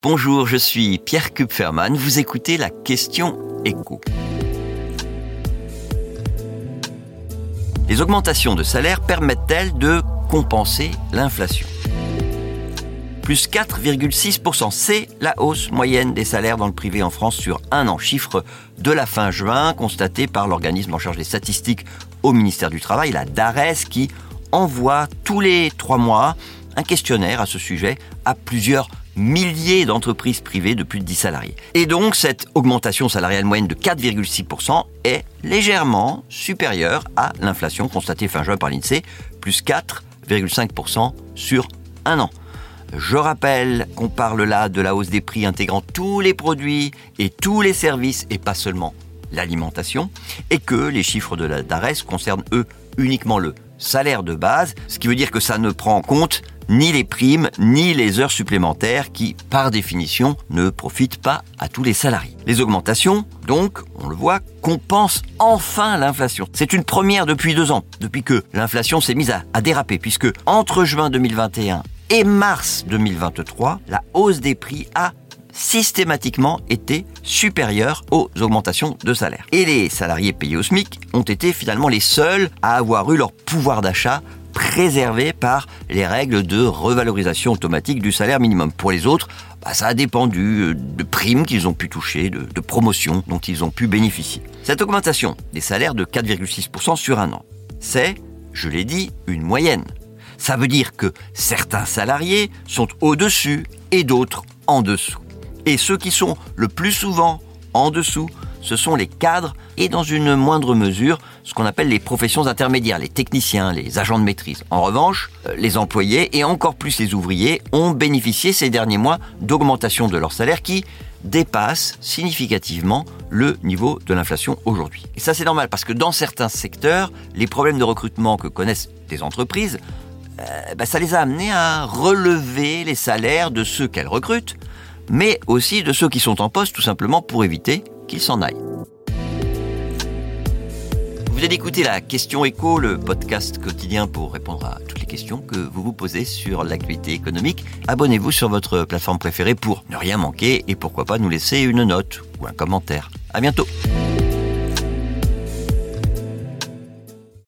Bonjour, je suis Pierre Kupferman. Vous écoutez la question écho. Les augmentations de salaire permettent-elles de compenser l'inflation? Plus 4,6%, c'est la hausse moyenne des salaires dans le privé en France sur un an. Chiffre de la fin juin constaté par l'organisme en charge des statistiques au ministère du Travail, la DARES, qui envoie tous les trois mois un questionnaire à ce sujet à plusieurs milliers d'entreprises privées de plus de 10 salariés. Et donc cette augmentation salariale moyenne de 4,6% est légèrement supérieure à l'inflation constatée fin juin par l'INSEE, plus 4,5% sur un an. Je rappelle qu'on parle là de la hausse des prix intégrant tous les produits et tous les services et pas seulement l'alimentation, et que les chiffres de la DARES concernent eux uniquement le salaire de base, ce qui veut dire que ça ne prend en compte ni les primes, ni les heures supplémentaires qui, par définition, ne profitent pas à tous les salariés. Les augmentations, donc, on le voit, compensent enfin l'inflation. C'est une première depuis deux ans, depuis que l'inflation s'est mise à, déraper, puisque entre juin 2021 et mars 2023, la hausse des prix a systématiquement été supérieure aux augmentations de salaire. Et les salariés payés au SMIC ont été finalement les seuls à avoir eu leur pouvoir d'achat préservé par les règles de revalorisation automatique du salaire minimum. Pour les autres, bah, ça a dépendu euh, de primes qu'ils ont pu toucher, de, de promotions dont ils ont pu bénéficier. Cette augmentation des salaires de 4,6% sur un an, c'est, je l'ai dit, une moyenne. Ça veut dire que certains salariés sont au-dessus et d'autres en dessous. Et ceux qui sont le plus souvent en dessous, ce sont les cadres et dans une moindre mesure ce qu'on appelle les professions intermédiaires, les techniciens, les agents de maîtrise. En revanche, euh, les employés et encore plus les ouvriers ont bénéficié ces derniers mois d'augmentation de leur salaire qui dépasse significativement le niveau de l'inflation aujourd'hui. Et ça c'est normal parce que dans certains secteurs, les problèmes de recrutement que connaissent des entreprises, euh, bah, ça les a amenés à relever les salaires de ceux qu'elles recrutent mais aussi de ceux qui sont en poste tout simplement pour éviter qu'ils s'en aillent. Vous allez écouter la question écho, le podcast quotidien pour répondre à toutes les questions que vous vous posez sur l'actualité économique. Abonnez-vous sur votre plateforme préférée pour ne rien manquer et pourquoi pas nous laisser une note ou un commentaire. À bientôt.